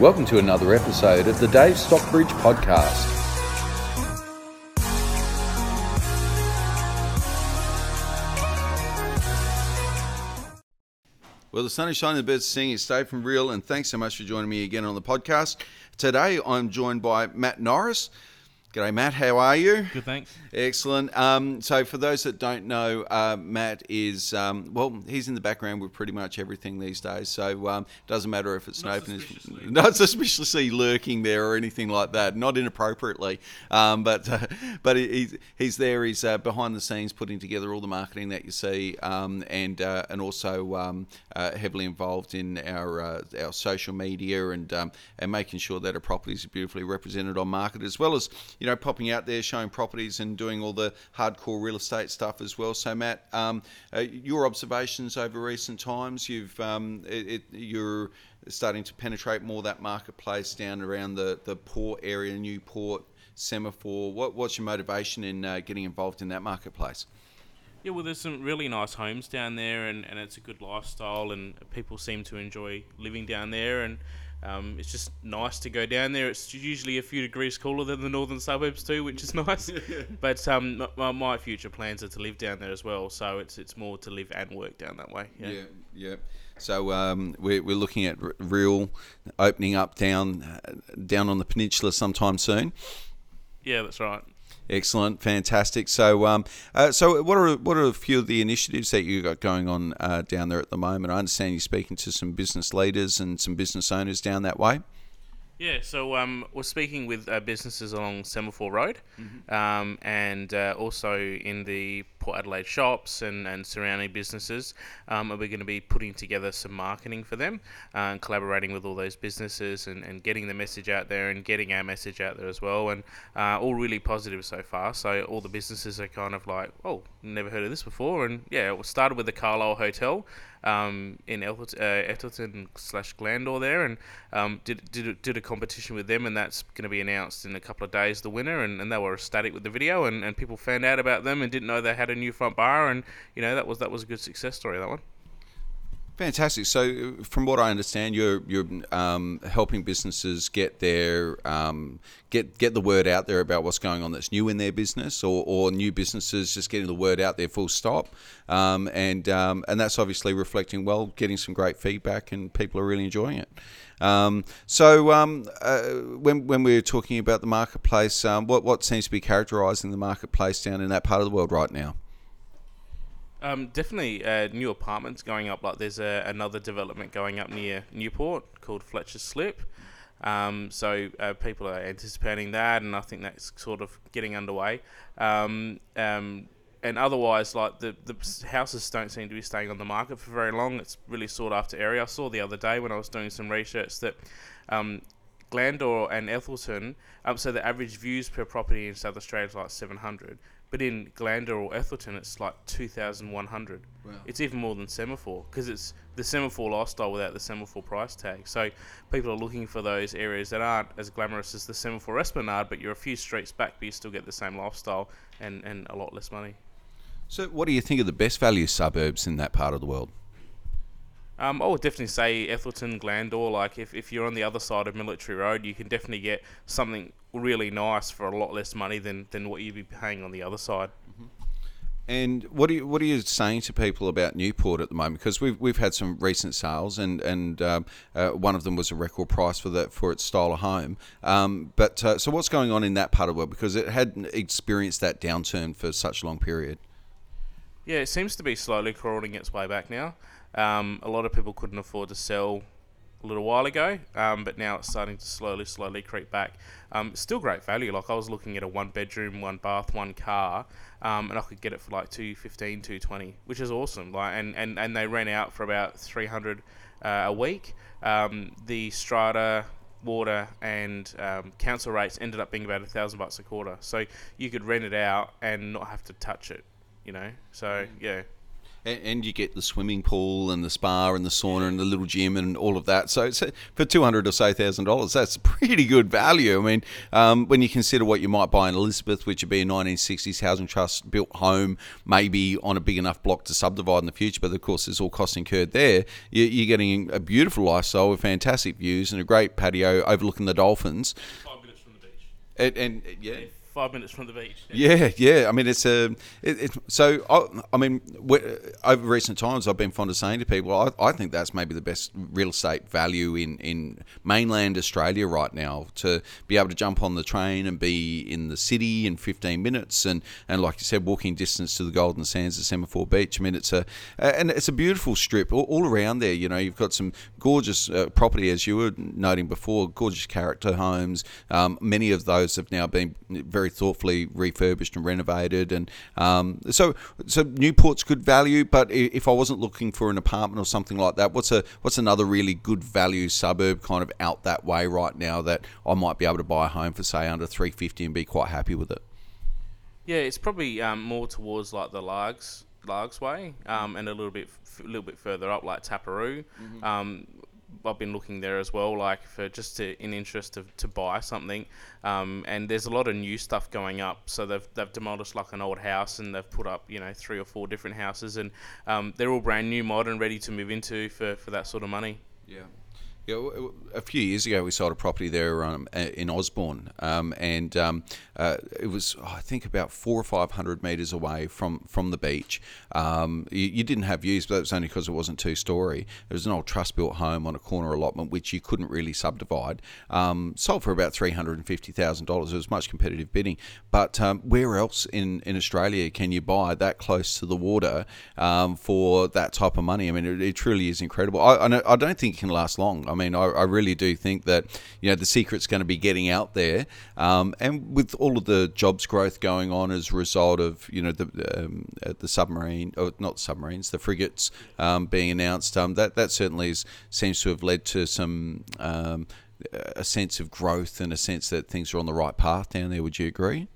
Welcome to another episode of the Dave Stockbridge Podcast. Well, the sun is shining, the birds singing. It's Dave from Real, and thanks so much for joining me again on the podcast. Today, I'm joined by Matt Norris. G'day, Matt. How are you? Good, thanks. Excellent. Um, so, for those that don't know, uh, Matt is um, well, he's in the background with pretty much everything these days. So, um, doesn't matter if it's Not an open, suspiciously. not suspiciously lurking there or anything like that. Not inappropriately, um, but uh, but he's he's there. He's uh, behind the scenes putting together all the marketing that you see, um, and uh, and also um, uh, heavily involved in our uh, our social media and um, and making sure that our properties are beautifully represented on market, as well as you know popping out there showing properties and doing all the hardcore real estate stuff as well. So Matt, um, uh, your observations over recent times, you've um, it, it, you're starting to penetrate more that marketplace down around the the port area, Newport. Semaphore. What, what's your motivation in uh, getting involved in that marketplace? Yeah, well, there's some really nice homes down there, and, and it's a good lifestyle, and people seem to enjoy living down there, and um, it's just nice to go down there. It's usually a few degrees cooler than the northern suburbs too, which is nice. but um, my, my future plans are to live down there as well, so it's it's more to live and work down that way. Yeah. Yeah, yeah. So um, we're, we're looking at r- real opening up down uh, down on the peninsula sometime soon. Yeah, that's right. Excellent, fantastic. So, um, uh, so what are what are a few of the initiatives that you got going on uh, down there at the moment? I understand you're speaking to some business leaders and some business owners down that way. Yeah, so um, we're speaking with uh, businesses along Semaphore Road, um, and uh, also in the Port Adelaide shops and, and surrounding businesses. Um, and we're going to be putting together some marketing for them, uh, and collaborating with all those businesses and, and getting the message out there and getting our message out there as well. And uh, all really positive so far. So all the businesses are kind of like, oh, never heard of this before. And yeah, it started with the Carlisle Hotel um, in uh, Ethelton slash Glandor there, and um, did, did did a competition with them, and that's going to be announced in a couple of days. The winner, and, and they were ecstatic with the video, and, and people found out about them and didn't know they had new front bar, and you know that was that was a good success story. That one. Fantastic. So, from what I understand, you're you're um, helping businesses get their um, get get the word out there about what's going on that's new in their business, or, or new businesses just getting the word out there full stop, um, and um, and that's obviously reflecting well, getting some great feedback, and people are really enjoying it. Um, so, um, uh, when when we're talking about the marketplace, um, what what seems to be characterising the marketplace down in that part of the world right now? Um, definitely uh, new apartments going up. Like there's a, another development going up near Newport called Fletcher's Slip. Um, so uh, people are anticipating that, and I think that's sort of getting underway. Um, um, and otherwise, like the the houses don't seem to be staying on the market for very long. It's really sought after area. I saw the other day when I was doing some research that um, Glandor and Ethelton, um, so the average views per property in South Australia is like 700, but in Glandor or Ethelton it's like 2,100. Wow. It's even more than Semaphore because it's the Semaphore lifestyle without the Semaphore price tag. So people are looking for those areas that aren't as glamorous as the Semaphore Esplanade, but you're a few streets back, but you still get the same lifestyle and, and a lot less money. So, what do you think of the best value suburbs in that part of the world? Um, I would definitely say Ethelton, Glandor. Like if, if you're on the other side of Military Road, you can definitely get something really nice for a lot less money than, than what you'd be paying on the other side. And what are you what are you saying to people about Newport at the moment? Because we've we've had some recent sales, and and um, uh, one of them was a record price for that for its style of home. Um, but uh, so what's going on in that part of the world? Because it hadn't experienced that downturn for such a long period. Yeah, it seems to be slowly crawling its way back now. Um, a lot of people couldn't afford to sell a little while ago, um, but now it's starting to slowly, slowly creep back. Um, still great value. Like I was looking at a one bedroom, one bath, one car, um, and I could get it for like 215, 220, which is awesome. Like and, and, and they rent out for about 300 uh, a week. Um, the strata water and um, council rates ended up being about a thousand bucks a quarter. So you could rent it out and not have to touch it, you know. So yeah, And, and you get the swimming pool and the spa and the sauna and the little gym and all of that. So it's, for two hundred or so thousand dollars, that's pretty good value. I mean, um, when you consider what you might buy in Elizabeth, which would be a nineteen sixties housing trust built home, maybe on a big enough block to subdivide in the future, but of course there's all costs incurred there. You, you're getting a beautiful lifestyle with fantastic views and a great patio overlooking the dolphins. Five minutes from the beach. And, and yeah. Five minutes from the beach. Yeah, yeah. I mean, it's a. It, it, so, I, I mean, over recent times, I've been fond of saying to people, I, I think that's maybe the best real estate value in, in mainland Australia right now to be able to jump on the train and be in the city in 15 minutes, and, and like you said, walking distance to the Golden Sands at Semaphore Beach. I mean, it's a and it's a beautiful strip all, all around there. You know, you've got some gorgeous uh, property, as you were noting before, gorgeous character homes. Um, many of those have now been very thoughtfully refurbished and renovated, and um, so so Newport's good value. But if I wasn't looking for an apartment or something like that, what's a what's another really good value suburb kind of out that way right now that I might be able to buy a home for say under three fifty and be quite happy with it? Yeah, it's probably um, more towards like the Largs Largs way, um, and a little bit a little bit further up like Taperoo. Mm-hmm. Um, I've been looking there as well, like for just to, in interest to, to buy something. Um, and there's a lot of new stuff going up. So they've they've demolished like an old house and they've put up you know three or four different houses, and um, they're all brand new, modern, ready to move into for, for that sort of money. Yeah. Yeah, a few years ago we sold a property there um, in Osborne, um, and um, uh, it was oh, I think about four or five hundred meters away from from the beach. Um, you, you, didn't have views, but it was only because it wasn't two story. It was an old trust built home on a corner allotment which you couldn't really subdivide. Um, sold for about three hundred and fifty thousand dollars. It was much competitive bidding, but um, where else in, in Australia can you buy that close to the water for that type of money? I mean, it, it truly is incredible. I, I don't think it can last long. I mean, I, I, really do think that you know the secret's going to be getting out there, um, and with all of the jobs growth going on as a result of you know the um, uh, the submarine or not submarines, the frigates um, being announced, um, that that certainly is, seems to have led to some um, a sense of growth and a sense that things are on the right path down there. Would you agree?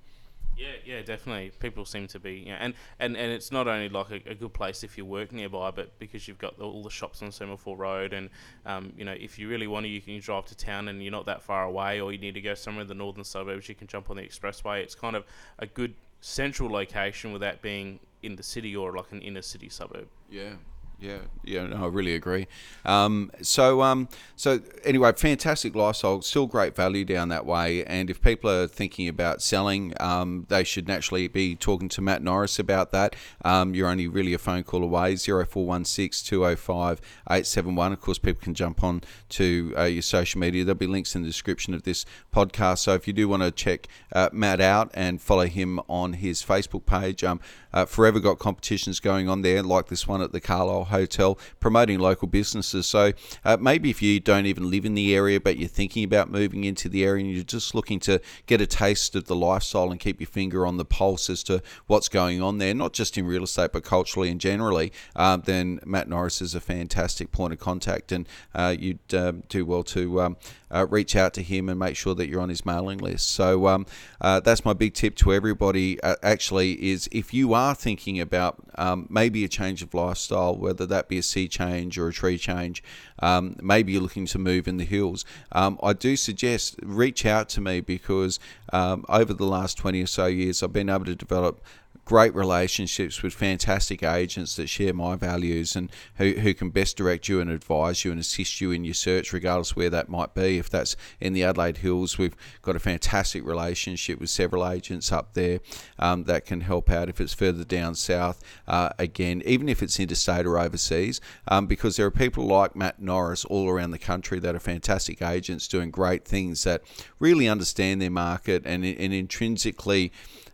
Yeah, yeah, definitely. People seem to be, know, and, and, and it's not only like a, a, good place if you work nearby, but because you've got all the shops on Semaphore Road, and um, you know, if you really want to, you can drive to town, and you're not that far away, or you need to go somewhere in the northern suburbs, you can jump on the expressway. It's kind of a good central location without being in the city or like an inner city suburb. Yeah, yeah, yeah, no, I really agree. Um, so, um, so anyway, fantastic lifestyle, still great value down that way. And if people are thinking about selling, um, they should naturally be talking to Matt Norris about that. Um, you're only really a phone call away, 0416 205 871. Of course, people can jump on to uh, your social media. There'll be links in the description of this podcast. So if you do want to check uh, Matt out and follow him on his Facebook page, um, uh, Forever got competitions going on there, like this one at the Carlisle Hotel, promoting local businesses. So uh, maybe if you don't even live in the area, but you're thinking about moving into the area and you're just looking to get a taste of the lifestyle and keep your finger on the pulse as to what's going on there, not just in real estate, but culturally and generally, um, then Matt Norris is a fantastic point of contact. And uh, you'd um, do well to um, uh, reach out to him and make sure that you're on his mailing list. So um, uh, that's my big tip to everybody. Uh, actually, is if you are thinking about um, maybe a change of lifestyle, whether that be a sea change or a tree change, um, maybe you're looking to move in the hills, um, I do suggest reach out to me because um, over the last 20 or so years, I've been able to develop great relationships with fantastic agents that share my values and who, who can best direct you and advise you and assist you in your search, regardless where that might be. If that's in the Adelaide Hills, we've got a fantastic relationship with several agents up there um, that can help out. If it's further down south, uh, again, even if it's interstate or overseas, um, because there are people like Matt Norris all around the country that are fantastic agents doing great things that really understand their market and, and intrinsically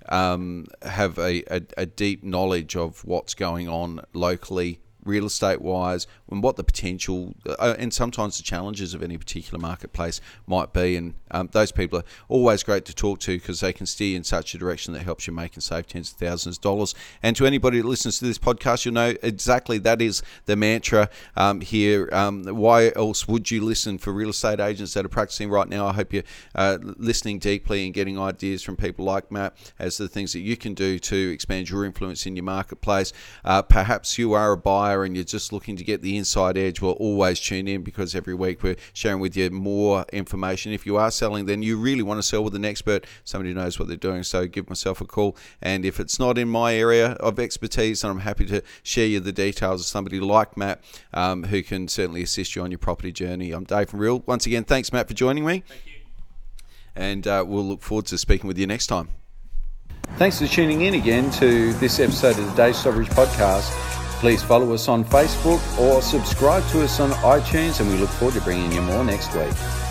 um, have a, a, a deep knowledge of what's going on locally real estate wise, and what the potential uh, and sometimes the challenges of any particular marketplace might be. And um, those people are always great to talk to because they can steer you in such a direction that helps you make and save tens of thousands of dollars. And to anybody that listens to this podcast, you'll know exactly that is the mantra um, here. Um, why else would you listen for real estate agents that are practicing right now? I hope you're uh, listening deeply and getting ideas from people like Matt as to the things that you can do to expand your influence in your marketplace. Uh, perhaps you are a buyer and you're just looking to get the inside edge. Well, always tune in because every week we're sharing with you more information. If you are selling, then you really want to sell with an expert, somebody who knows what they're doing. So give myself a call. And if it's not in my area of expertise, then I'm happy to share you the details of somebody like Matt um, who can certainly assist you on your property journey. I'm Dave from Real. Once again, thanks, Matt, for joining me. Thank you. And uh, we'll look forward to speaking with you next time. Thanks for tuning in again to this episode of the Dave Stockbridge Podcast. Please follow us on Facebook or subscribe to us on iTunes, and we look forward to bringing you more next week.